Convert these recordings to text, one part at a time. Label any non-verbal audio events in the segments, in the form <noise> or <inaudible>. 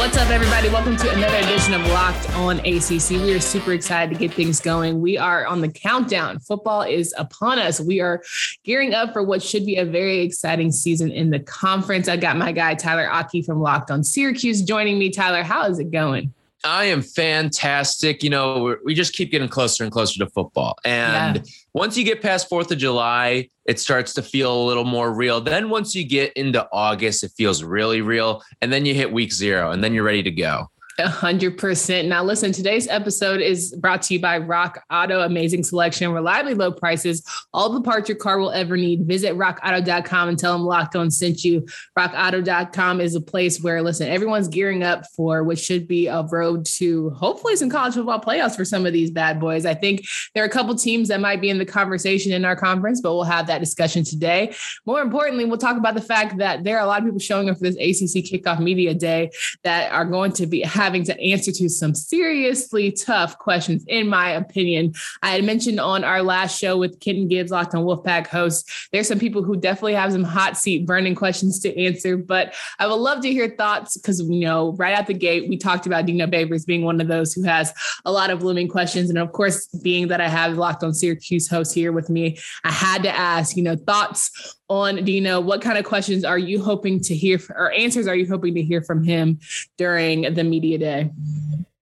What's up, everybody? Welcome to another edition of Locked On ACC. We are super excited to get things going. We are on the countdown. Football is upon us. We are gearing up for what should be a very exciting season in the conference. I got my guy, Tyler Aki from Locked On Syracuse, joining me. Tyler, how is it going? I am fantastic. You know, we just keep getting closer and closer to football. And yeah. once you get past 4th of July, it starts to feel a little more real. Then once you get into August, it feels really real. And then you hit week zero and then you're ready to go hundred percent. Now, listen, today's episode is brought to you by Rock Auto. Amazing selection, reliably low prices, all the parts your car will ever need. Visit rockauto.com and tell them Locked On sent you. Rockauto.com is a place where, listen, everyone's gearing up for what should be a road to hopefully some college football playoffs for some of these bad boys. I think there are a couple teams that might be in the conversation in our conference, but we'll have that discussion today. More importantly, we'll talk about the fact that there are a lot of people showing up for this ACC kickoff media day that are going to be having to answer to some seriously tough questions, in my opinion. I had mentioned on our last show with Kenton Gibbs, Locked on Wolfpack host, there's some people who definitely have some hot seat burning questions to answer, but I would love to hear thoughts because, you know, right out the gate, we talked about Dino Babers being one of those who has a lot of looming questions. And of course, being that I have Locked on Syracuse host here with me, I had to ask, you know, thoughts on Dino. What kind of questions are you hoping to hear or answers are you hoping to hear from him during the media day?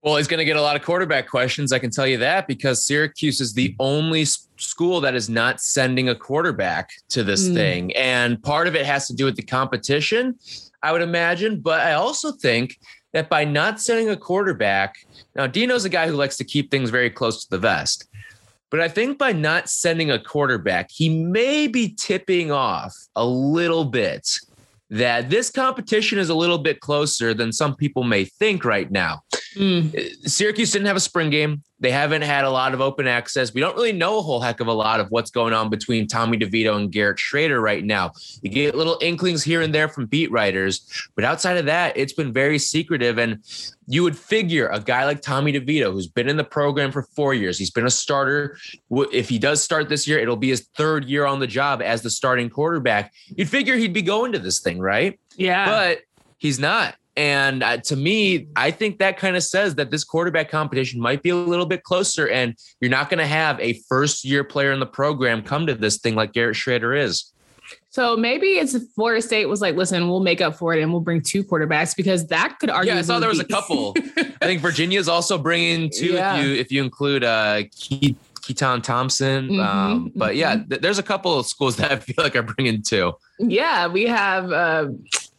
Well, he's going to get a lot of quarterback questions. I can tell you that because Syracuse is the only school that is not sending a quarterback to this mm. thing. And part of it has to do with the competition, I would imagine. But I also think that by not sending a quarterback, now Dino's a guy who likes to keep things very close to the vest. But I think by not sending a quarterback, he may be tipping off a little bit that this competition is a little bit closer than some people may think right now. Mm. Syracuse didn't have a spring game. They haven't had a lot of open access. We don't really know a whole heck of a lot of what's going on between Tommy DeVito and Garrett Shrader right now. You get little inklings here and there from beat writers, but outside of that, it's been very secretive. And you would figure a guy like Tommy DeVito, who's been in the program for four years, he's been a starter. If he does start this year, it'll be his third year on the job as the starting quarterback. You'd figure he'd be going to this thing, right? Yeah. But he's not. And uh, to me, I think that kind of says that this quarterback competition might be a little bit closer, and you're not going to have a first year player in the program come to this thing like Garrett Shrader is. So maybe it's Florida State was like, listen, we'll make up for it and we'll bring two quarterbacks because that could argue. Yeah, I saw there was a couple. <laughs> I think Virginia is also bringing two yeah. if you if you include uh Keith Keytaon Thompson. Mm-hmm, um, but yeah, mm-hmm. th- there's a couple of schools <laughs> that I feel like are bringing two. Yeah, we have. Uh,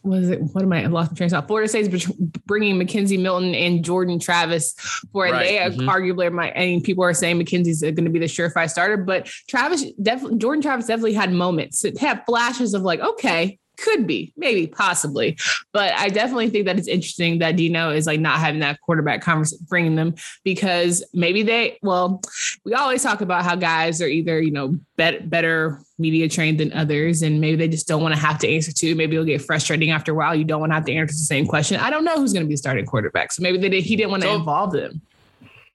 what is it? What am I? I lost my train of thought. Florida State's bringing McKenzie Milton and Jordan Travis for right. They mm-hmm. arguably, my, I mean, people are saying McKenzie's going to be the surefire starter, but Travis definitely, Jordan Travis definitely had moments. It had flashes of like, okay, could be, maybe, possibly. But I definitely think that it's interesting that Dino is like not having that quarterback conversation, bringing them because maybe they, well, we always talk about how guys are either, you know, bet, better media trained than others, and maybe they just don't want to have to answer to. Maybe it'll get frustrating after a while. You don't want to have to answer the same question. I don't know who's going to be starting quarterback. So maybe they did, he didn't want to so, involve them.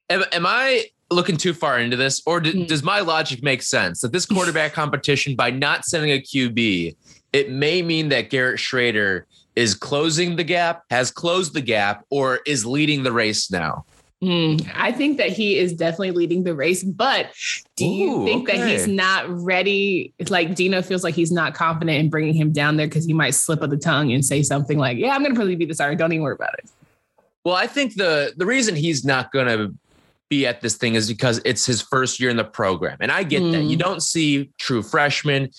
Am, am I looking too far into this, or d- mm. does my logic make sense that this quarterback <laughs> competition, by not sending a QB, it may mean that Garrett Shrader is closing the gap, has closed the gap, or is leading the race now? Mm, I think that he is definitely leading the race, but do you Ooh, think okay. that he's not ready? Like Dino feels like he's not confident in bringing him down there because he might slip of the tongue and say something like, "Yeah, I'm going to probably be the starter. Don't even worry about it." Well, I think the the reason he's not going to be at this thing is because it's his first year in the program, and I get mm. that. You mm. don't see true freshmen,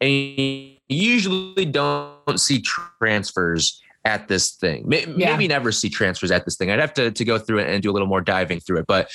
and you usually don't see transfers at this thing. Maybe yeah. never see transfers at this thing. I'd have to, to go through it and do a little more diving through it. But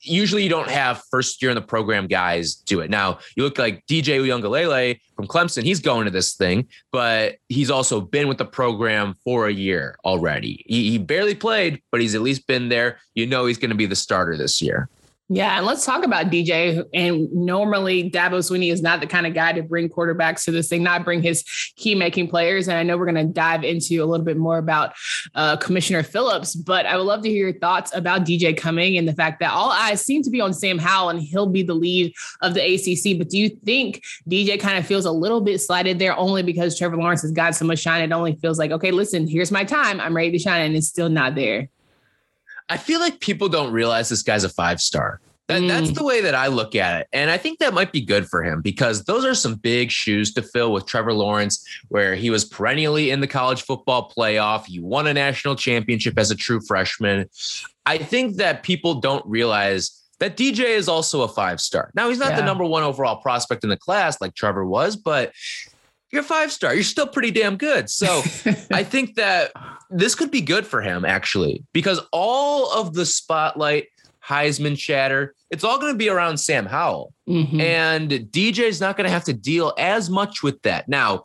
usually you don't have first year in the program guys do it. Now you look like DJ Uiagalelei from Clemson. He's going to this thing, but he's also been with the program for a year already. He, he barely played, but he's at least been there. You know he's going to be the starter this year. Yeah, and let's talk about DJ. And normally, Dabo Swinney is not the kind of guy to bring quarterbacks to this thing, not bring his key making players. And I know we're going to dive into a little bit more about uh, Commissioner Phillips, but I would love to hear your thoughts about DJ coming and the fact that all eyes seem to be on Sam Howell and he'll be the lead of the ACC. But do you think DJ kind of feels a little bit slighted there only because Trevor Lawrence has got so much shine? It only feels like, okay, listen, here's my time. I'm ready to shine, and it's still not there. I feel like people don't realize this guy's a five star. That, mm. That's the way that I look at it. And I think that might be good for him because those are some big shoes to fill with Trevor Lawrence, where he was perennially in the college football playoff. He won a national championship as a true freshman. I think that people don't realize that DJ is also a five star. Now, he's not yeah. the number one overall prospect in the class like Trevor was, but you're five star. You're still pretty damn good. So <laughs> I think that this could be good for him actually, because all of the spotlight, Heisman chatter, it's all going to be around Sam Howell. Mm-hmm. And DJ's not going to have to deal as much with that. Now,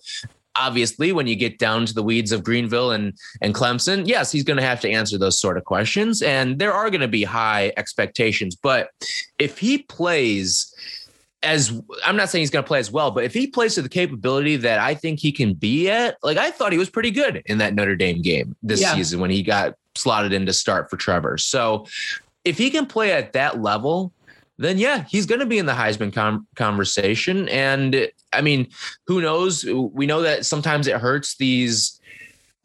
obviously when you get down to the weeds of Greenville and and Clemson, yes, he's going to have to answer those sort of questions and there are going to be high expectations, but if he plays as I'm not saying he's going to play as well, but if he plays to the capability that I think he can be at, like I thought he was pretty good in that Notre Dame game this yeah. season when he got slotted in to start for Trevor. So if he can play at that level, then yeah, he's going to be in the Heisman com- conversation. And I mean, who knows? We know that sometimes it hurts these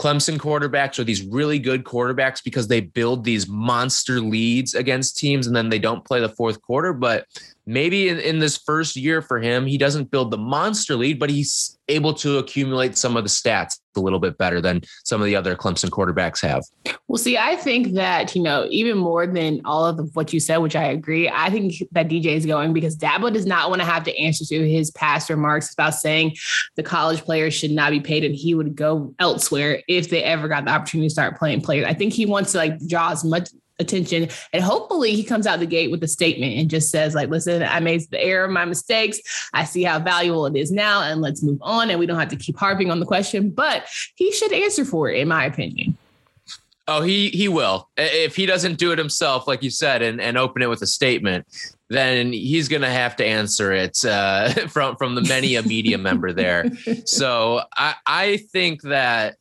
Clemson quarterbacks or these really good quarterbacks because they build these monster leads against teams and then they don't play the fourth quarter. But maybe in, in this first year for him, he doesn't build the monster lead, but he's able to accumulate some of the stats a little bit better than some of the other Clemson quarterbacks have. Well, see, I think that, you know, even more than all of the, what you said, which I agree, I think that DJ is going because Dabo does not want to have to answer to his past remarks about saying the college players should not be paid and he would go elsewhere if they ever got the opportunity to start playing players. I think he wants to like draw as much attention. And hopefully he comes out the gate with a statement and just says, like, listen, I made the error, of my mistakes. I see how valuable it is now, and let's move on. And we don't have to keep harping on the question, but he should answer for it, in my opinion. Oh, he he will. If he doesn't do it himself, like you said, and, and open it with a statement, then he's going to have to answer it uh, <laughs> from from the many a media member there. <laughs> So I I think that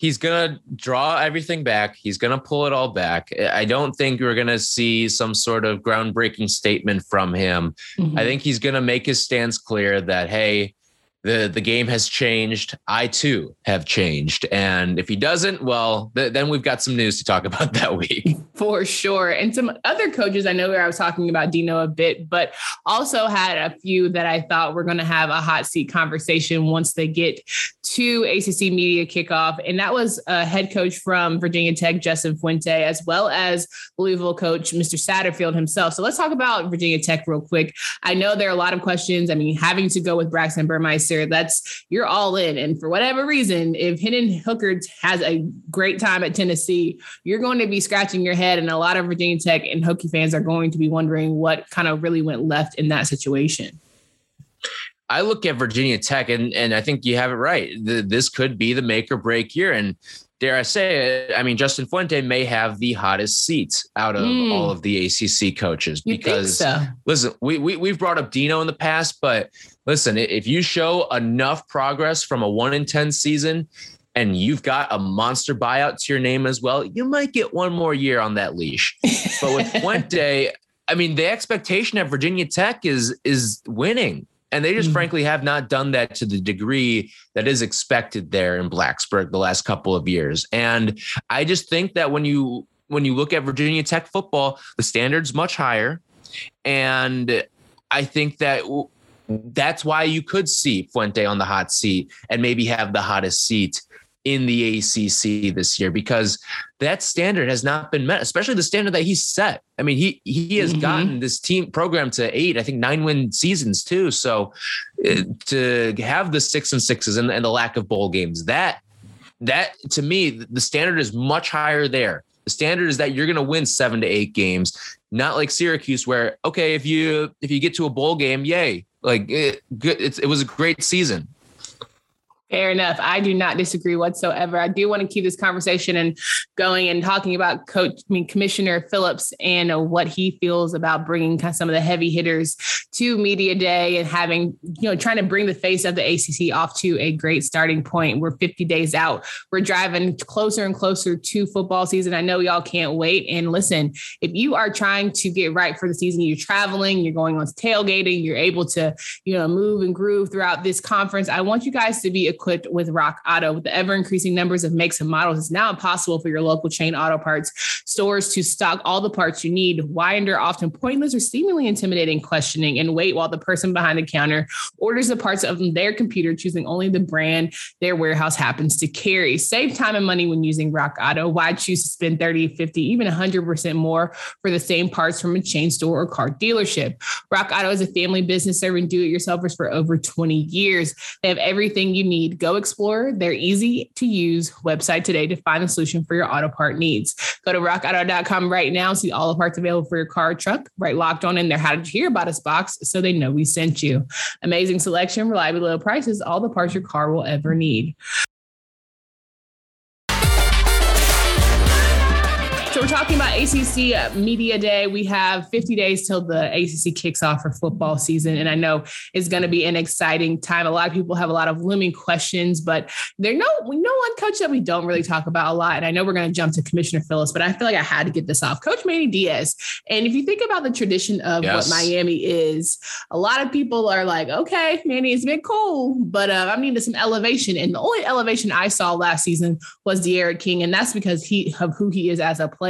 he's going to draw everything back. He's going to pull it all back. I don't think we're going to see some sort of groundbreaking statement from him. Mm-hmm. I think he's going to make his stance clear that, hey, the the game has changed. I too have changed, and if he doesn't, well, th- then we've got some news to talk <laughs> about that week for sure. And some other coaches I know where I was talking about Dino a bit, but also had a few that I thought were going to have a hot seat conversation once they get to ACC media kickoff, and that was a head coach from Virginia Tech, Justin Fuente, as well as Louisville coach Mr. Satterfield himself. So let's talk about Virginia Tech real quick. I know there are a lot of questions. I mean, having to go with Braxton Burmeister that's you're all in. And for whatever reason, if Hendon Hooker has a great time at Tennessee, you're going to be scratching your head. And a lot of Virginia Tech and Hokie fans are going to be wondering what kind of really went left in that situation. I look at Virginia Tech and and I think you have it right. The, this could be the make or break year. And dare I say it, I mean, Justin Fuente may have the hottest seats out of mm. all of the ACC coaches because so? listen, we, we, we've brought up Dino in the past, but listen, if you show enough progress from a one in 10 season and you've got a monster buyout to your name as well, you might get one more year on that leash. <laughs> but with Fuente, I mean, the expectation at Virginia Tech is is winning. And they just mm-hmm. frankly have not done that to the degree that is expected there in Blacksburg the last couple of years. And I just think that when you when you look at Virginia Tech football, the standard's much higher. And I think that that's why you could see Fuente on the hot seat and maybe have the hottest seat in the ACC this year because that standard has not been met, especially the standard that he set. I mean, he he has mm-hmm. gotten this team program to eight, I think nine win seasons too. So uh, to have the six and sixes and, and the lack of bowl games, that that to me, the standard is much higher there. The standard is that you're going to win seven to eight games, not like Syracuse, where okay, if you if you get to a bowl game, yay, like it, good, it was a great season. Fair enough. I do not disagree whatsoever. I do want to keep this conversation and going and talking about Coach, I mean Commissioner Phillips and what he feels about bringing some of the heavy hitters to media day and having you know trying to bring the face of the ACC off to a great starting point. We're 50 days out. We're driving closer and closer to football season. I know y'all can't wait. And listen, if you are trying to get right for the season, you're traveling, you're going on tailgating, you're able to you know move and groove throughout this conference. I want you guys to be equipped with Rock Auto. With the ever increasing numbers of makes and models, it's now impossible for your local chain auto parts stores to stock all the parts you need. Why under often pointless or seemingly intimidating questioning and wait while the person behind the counter orders the parts of their computer, choosing only the brand their warehouse happens to carry. Save time and money when using Rock Auto. Why choose to spend 30, 50, even 100% more for the same parts from a chain store or car dealership? Rock Auto is a family business serving do it yourselfers for over 20 years. They have everything you need. Go explore their easy to use website today to find the solution for your auto part needs. Go to rockauto.com right now, see all the parts available for your car truck, right locked on in there. How did you hear about us box so they know we sent you? Amazing selection, reliable low prices, all the parts your car will ever need. So we're talking about ACC Media Day. We have 50 days till the ACC kicks off for football season, and I know it's going to be an exciting time. A lot of people have a lot of looming questions, but there no we know one coach that we don't really talk about a lot. And I know we're going to jump to Commissioner Phillips, but I feel like I had to get this off. Coach Manny Diaz. And if you think about the tradition of yes. what Miami is, a lot of people are like, okay, Manny, it's been cool, but uh, I needed some elevation. And the only elevation I saw last season was D'Eriq King, and that's because he of who he is as a player.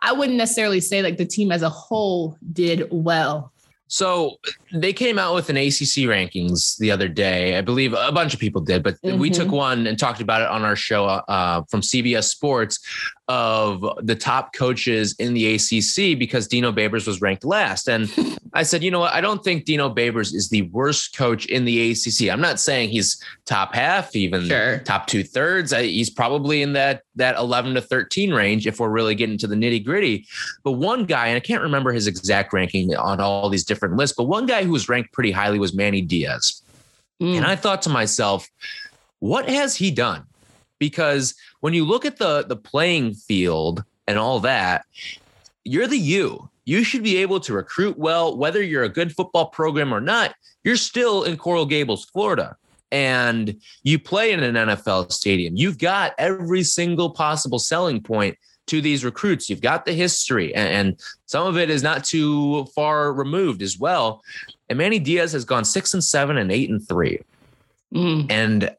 I wouldn't necessarily say like the team as a whole did well. So they came out with an ACC rankings the other day. I believe a bunch of people did, but mm-hmm. we took one and talked about it on our show uh, from CBS Sports of the top coaches in the ACC because Dino Babers was ranked last. And <laughs> I said, you know what? I don't think Dino Babers is the worst coach in the ACC. I'm not saying he's top half, even sure. top two thirds. He's probably in that that 11 to 13 range if we're really getting to the nitty gritty. But one guy, and I can't remember his exact ranking on all these different lists, but one guy who was ranked pretty highly was Manny Diaz. Mm. And I thought to myself, what has he done? Because when you look at the the playing field and all that, you're the you. You should be able to recruit well, whether you're a good football program or not. You're still in Coral Gables, Florida and you play in an NFL stadium, you've got every single possible selling point to these recruits. You've got the history, and, some of it is not too far removed as well. And Manny Diaz has gone six and seven and eight and three. Mm. And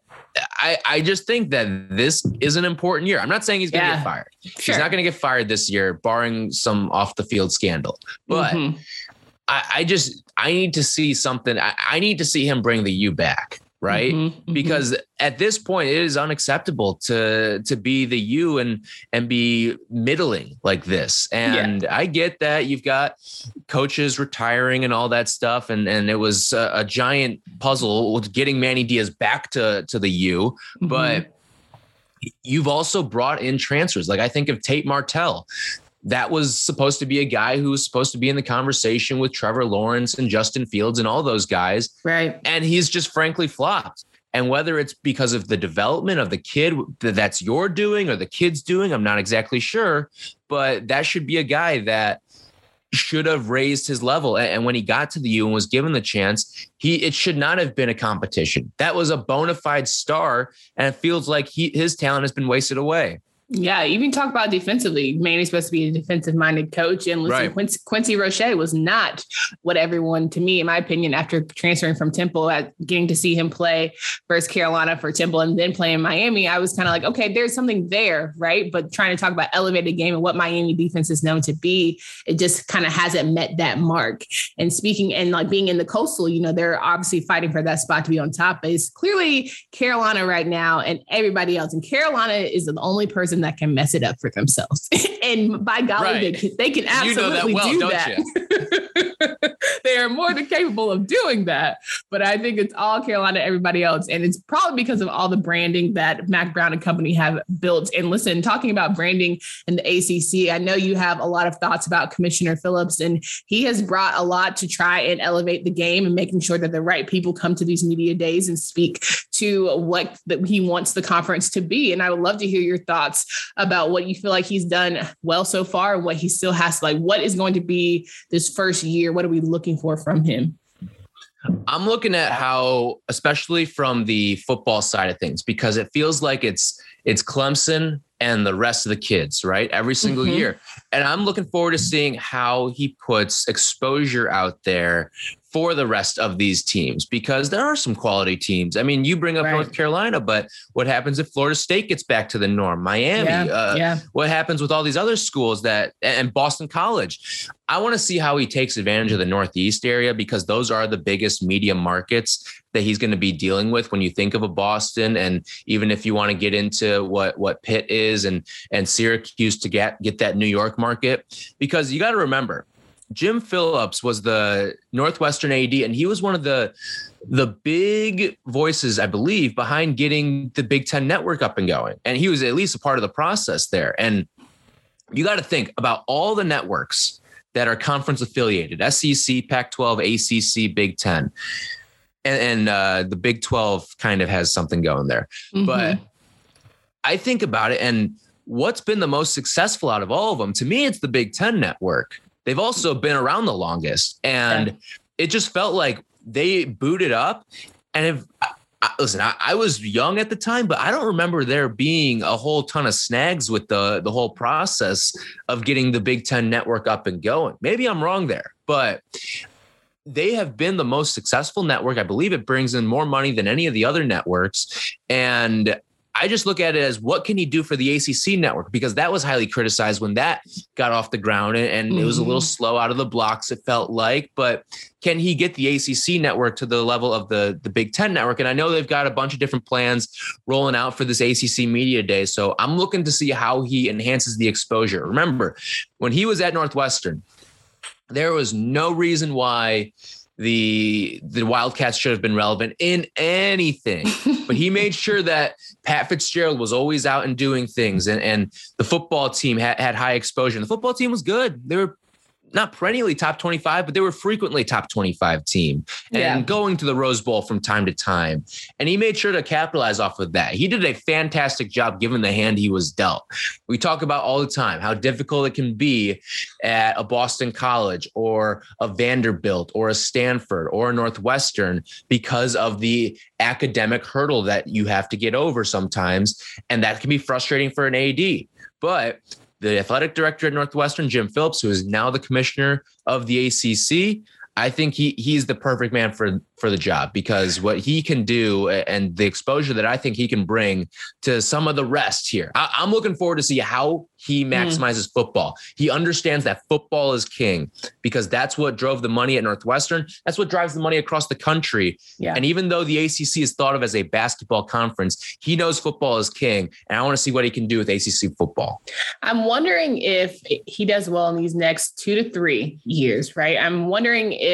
I, I just think that this is an important year. I'm not saying he's going to yeah, get fired. Sure. He's not going to get fired this year, barring some off the field scandal. But mm-hmm. I, I, just I need to see something. I, I, need to see him bring the U back right mm-hmm, mm-hmm. because at this point it is unacceptable to to be the you and and be middling like this and yeah. i get that you've got coaches retiring and all that stuff and and it was a, a giant puzzle with getting manny diaz back to to the u mm-hmm. but you've also brought in transfers like i think of tate martell that was supposed to be a guy who was supposed to be in the conversation with Trevor Lawrence and Justin Fields and all those guys. Right. And he's just frankly flopped. And whether it's because of the development of the kid that's your doing or the kid's doing, I'm not exactly sure. But that should be a guy that should have raised his level. And when he got to the U and was given the chance, he it should not have been a competition. That was a bona fide star, and it feels like he his talent has been wasted away. Yeah, even talk about defensively. Manny's supposed to be a defensive minded coach. And listen, right. Quincy, Quincy Roche was not what everyone, to me, in my opinion, after transferring from Temple, at getting to see him play versus Carolina for Temple and then play in Miami, I was kind of like, okay, there's something there, right? But trying to talk about elevated game and what Miami defense is known to be, it just kind of hasn't met that mark. And speaking and like being in the coastal, you know, they're obviously fighting for that spot to be on top. But it's clearly Carolina right now and everybody else. And Carolina is the only person person that can mess it up for themselves. <laughs> and by golly, right. they, can, they can absolutely you know that well, do that. <laughs> they are more than capable of doing that. But I think it's all Carolina, everybody else. And it's probably because of all the branding that Mack Brown and company have built. And listen, talking about branding and the ACC, I know you have a lot of thoughts about Commissioner Phillips, and he has brought a lot to try and elevate the game and making sure that the right people come to these media days and speak to what that he wants the conference to be. And I would love to hear your thoughts about what you feel like he's done well so far and what he still has like what is going to be this first year? What are we looking for from him? I'm looking at how, especially from the football side of things, because it feels like it's it's Clemson and the rest of the kids, right? Every single mm-hmm. year. And I'm looking forward to seeing how he puts exposure out there for the rest of these teams because there are some quality teams. I mean, you bring up right. North Carolina, but what happens if Florida State gets back to the norm? Miami, yeah, uh, yeah. what happens with all these other schools that and Boston College? I want to see how he takes advantage of the Northeast area because those are the biggest media markets that he's going to be dealing with when you think of a Boston and even if you want to get into what what Pitt is and and Syracuse to get get that New York market because you got to remember Jim Phillips was the Northwestern AD, and he was one of the the big voices, I believe, behind getting the Big Ten network up and going. And he was at least a part of the process there. And you got to think about all the networks that are conference affiliated SEC, Pac 12, ACC, Big Ten. And, and uh, the Big 12 kind of has something going there. Mm-hmm. But I think about it, and what's been the most successful out of all of them? To me, it's the Big Ten network they've also been around the longest. And yeah. it just felt like they booted up. And if, I, listen, I, I, was young at the time, but I don't remember there being a whole ton of snags with the the whole process of getting the Big Ten network up and going. Maybe I'm wrong there, but they have been the most successful network. I believe it brings in more money than any of the other networks. And I just look at it as what can he do for the ACC network because that was highly criticized when that got off the ground and, mm-hmm. it was a little mm-hmm. slow out of the blocks. It felt like, but can he get the ACC network to the level of the the Big Ten network? And I know they've got a bunch of different plans rolling out for this ACC media day. So I'm looking to see how he enhances the exposure. Remember, when he was at Northwestern, there was no reason why the the Wildcats should have been relevant in anything. but he made <laughs> sure that Pat Fitzgerald was always out and doing things, and and the football team had, had high exposure. And the football team was good. They were not perennially top 25, but they were frequently top 25 team and yeah. going to the Rose Bowl from time to time. And he made sure to capitalize off of that. He did a fantastic job given the hand he was dealt. We talk about all the time how difficult it can be at a Boston College or a Vanderbilt or a Stanford or a Northwestern because of the academic hurdle that you have to get over sometimes. And that can be frustrating for an AD. But the athletic director at Northwestern, Jim Phillips, who is now the commissioner of the ACC, I think he he's the perfect man for for the job because what he can do and the exposure that I think he can bring to some of the rest here. I, am looking forward to see how he hmm. maximizes mm. football. He understands that football is king because that's what drove the money at Northwestern. That's what drives the money across the country. Yeah. And even though the ACC is thought of as a basketball conference, he knows football is king. And I want to see what he can do with ACC football. I'm wondering if he does well in these next two to three years, right? I'm wondering if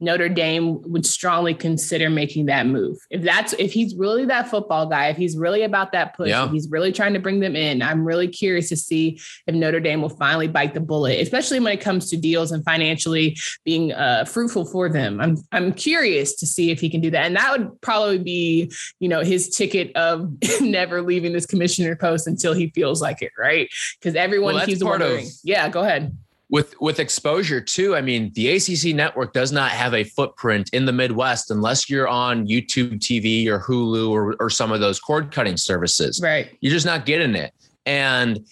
Notre Dame would strongly consider making that move. If that's if he's really that football guy, if he's really about that push, yeah. if he's really trying to bring them in, I'm really curious to see see if Notre Dame will finally bite the bullet, especially when it comes to deals and financially being uh, fruitful for them. I'm I'm curious to see if he can do that, and that would probably be you know his ticket of <laughs> never leaving this commissioner post until he feels like it, right? Because everyone well, keeps wondering. Of- yeah, go ahead with with exposure too i mean the acc network does not have a footprint in the midwest unless you're on youtube tv or hulu or, or some of those cord cutting services right you're just not getting it and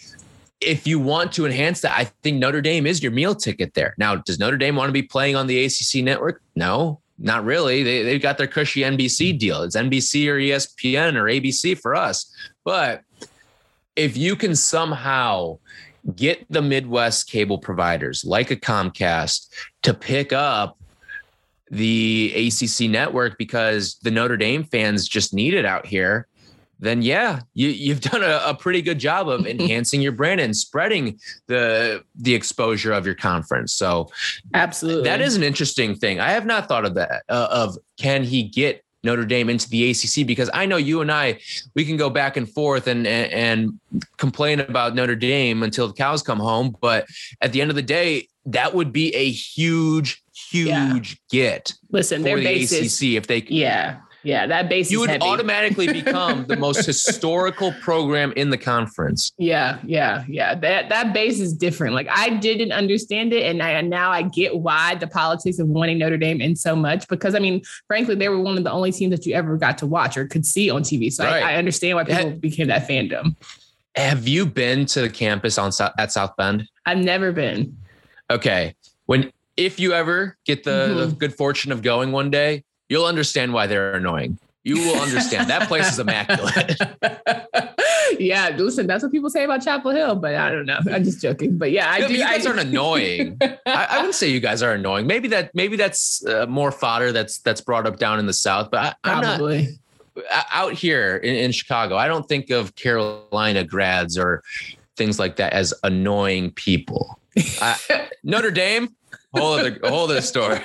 if you want to enhance that, I think Notre Dame is your meal ticket there. Now, does Notre Dame want to be playing on the ACC network? No, not really. They, they've got their cushy NBC deal. It's NBC or ESPN or ABC for us. But if you can somehow get the Midwest cable providers like a Comcast to pick up the ACC network because the Notre Dame fans just need it out here then yeah, you, have done a, a, pretty good job of <laughs> enhancing your brand and spreading the the exposure of your conference. So, absolutely, that is an interesting thing. I have not thought of that. Uh, of can he get Notre Dame into the ACC? Because I know you and I, we can go back and forth and, and and complain about Notre Dame until the cows come home. But at the end of the day, that would be a huge, huge yeah. get. Listen, their the ACC if they yeah Yeah, that base you would heavy. automatically <laughs> become the most historical program in the conference. Yeah, yeah, yeah. That that base is different. Like I didn't understand it, and, I, now I get why the politics of wanting Notre Dame in so much. Because I mean, frankly, they were one of the only teams that you ever got to watch or could see on TV. So right. I, I, understand why people that, became that fandom. Have you been to the campus on at South Bend? I've never been. Okay, when if you ever get the, mm-hmm. the good fortune of going one day, you'll understand why they're annoying. You will understand that place is immaculate. <laughs> yeah, listen, that's what people say about Chapel Hill, but I don't know. I'm just joking. But yeah, I yeah, do. You guys I, aren't annoying. <laughs> I, I, wouldn't say you guys are annoying. Maybe that maybe that's uh, more fodder that's that's brought up down in the South. But I, am not out here in, in Chicago. I don't think of Carolina grads or things like that as annoying people. <laughs> Notre Dame, whole other whole other story.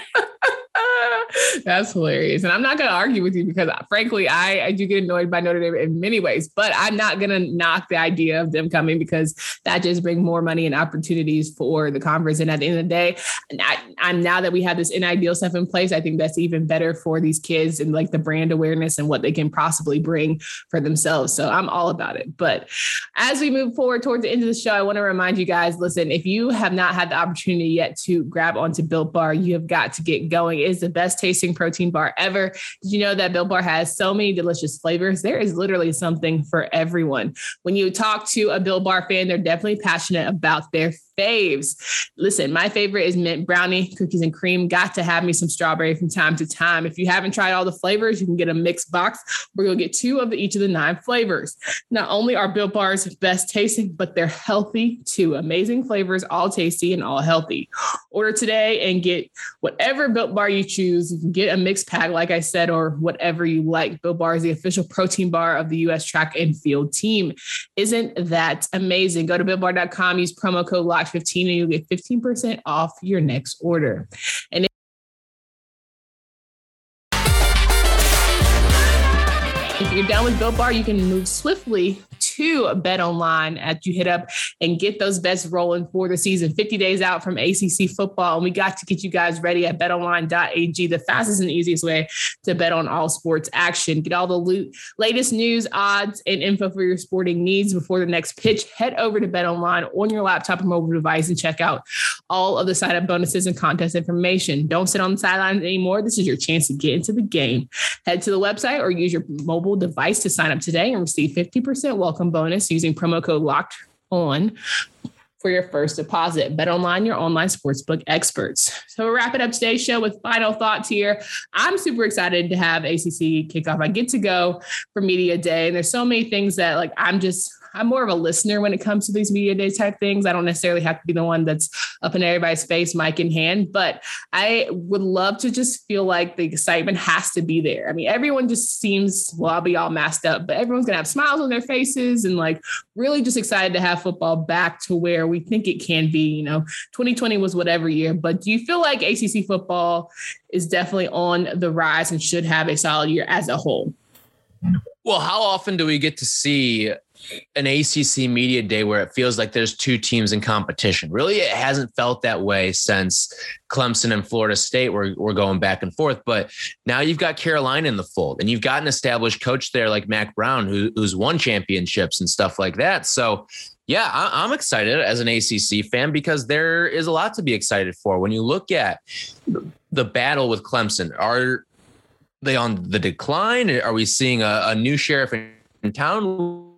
That's hilarious. And I'm not going to argue with you because, uh, frankly, I, I do get annoyed by Notre Dame in many ways, but I'm not going to knock the idea of them coming because that just brings more money and opportunities for the conference. And at the end of the day, I, am now that we have this NIL stuff in place, I think that's even better for these kids and like the brand awareness and what they can possibly bring for themselves. So I'm all about it. But as we move forward towards the end of the show, I want to remind you guys listen, if you have not had the opportunity yet to grab onto Built Bar, you have got to get going. It is the best tasting protein bar ever. Did you know that Built Bar has so many delicious flavors? There is literally something for everyone. When you talk to a Built Bar fan, they're definitely passionate about their faves. Listen, my favorite is mint brownie, cookies and cream. Got to have me some strawberry from time to time. If you haven't tried all the flavors, you can get a mixed box where you'll get two of each of the nine flavors. Not only are Built Bars best tasting, but they're healthy too. Amazing flavors, all tasty and all healthy. Order today and get whatever Built Bar you choose. You can get a mixed pack, like I said, or whatever you like. Built Bar is the official protein bar of the U.S. track and field team. Isn't that amazing? Go to builtbar.com, use promo code LOCK 15 and you'll get 15% off your next order. And you're done with Built Bar, you can move swiftly to Bet Online as you hit up and get those bets rolling for the season. 50 days out from ACC football, and we got to get you guys ready at betonline.ag, the fastest and easiest way to bet on all sports action. Get all the loot, latest news, odds, and info for your sporting needs before the next pitch. Head over to Bet Online on your laptop or mobile device and check out all of the sign up bonuses and contest information. Don't sit on the sidelines anymore. This is your chance to get into the game. Head to the website or use your mobile device to sign up today and receive 50% welcome welcome bonus using promo code locked on for your first deposit. Bet online, your online sportsbook experts. So we're wrapping up today's show with final thoughts here. I'm super excited to have ACC kickoff. I get to go for media day, and there's so many things that like I'm just I'm more of a listener when it comes to these media day type things. I don't necessarily have to be the one that's up in everybody's face, mic in hand, but I would love to just feel like the excitement has to be there. I mean, everyone just seems, well, I'll be all masked up, but everyone's to have smiles on their faces and like really just excited to have football back to where we think it can be. You know, 2020 was whatever year, but do you feel like ACC football is definitely on the rise and should have a solid year as a whole? Well, how often do we get to see an ACC media day where it feels like there's two teams in competition. Really, it hasn't felt that way since Clemson and Florida State were, were going back and forth. But now you've got Carolina in the fold, and you've got an established coach there like Mack Brown, who, who's won championships and stuff like that. So, yeah, I, I'm excited as an ACC fan because there is a lot to be excited for. When you look at the battle with Clemson, are they on the decline? Are we seeing a, a new sheriff in town?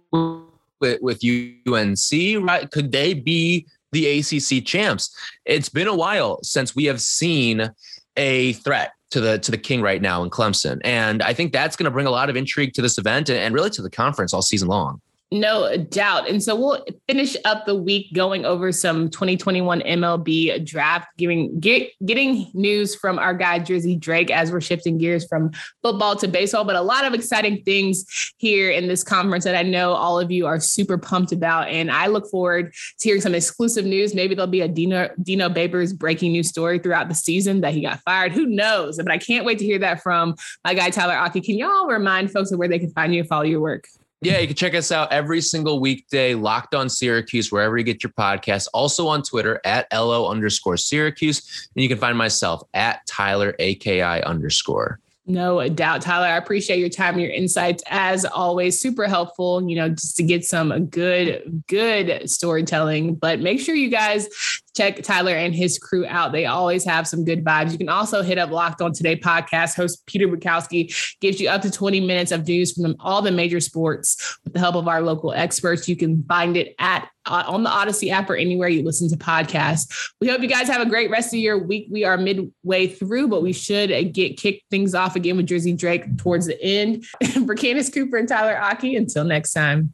With, with UNC, right? Could they be the ACC champs? It's been a while since we have seen a threat to the to the king right now in Clemson, and I think that's going to bring a lot of intrigue to this event and really to the conference all season long. No doubt. And so we'll finish up the week going over some 2021 MLB draft, giving get, getting news from our guy Drizzy Drake as we're shifting gears from football to baseball, but a lot of exciting things here in this conference that I know all of you are super pumped about. And I look forward to hearing some exclusive news. Maybe there'll be a Dino Dino Babers breaking news story throughout the season that he got fired. Who knows? But I can't wait to hear that from my guy Tyler Aki. Can y'all remind folks of where they can find you and follow your work? Yeah, you can check us out every single weekday, locked on Syracuse, wherever you get your podcast. Also on Twitter at LO underscore Syracuse. And you can find myself at Tyler AKI underscore. No doubt, Tyler. I appreciate your time and your insights as always. Super helpful, you know, just to get some good, good storytelling. But make sure you guys check Tyler and his crew out. They always have some good vibes. You can also hit up Locked On Today podcast. Host Peter Bukowski gives you up to 20 minutes of news from all the major sports with the help of our local experts. You can find it at uh, on the Odyssey app or anywhere you listen to podcasts. We hope you guys have a great rest of your week. We are midway through, but we should get kick things off again with Drizzy Drake towards the end. <laughs> For Candace Cooper and Tyler Aki, until next time.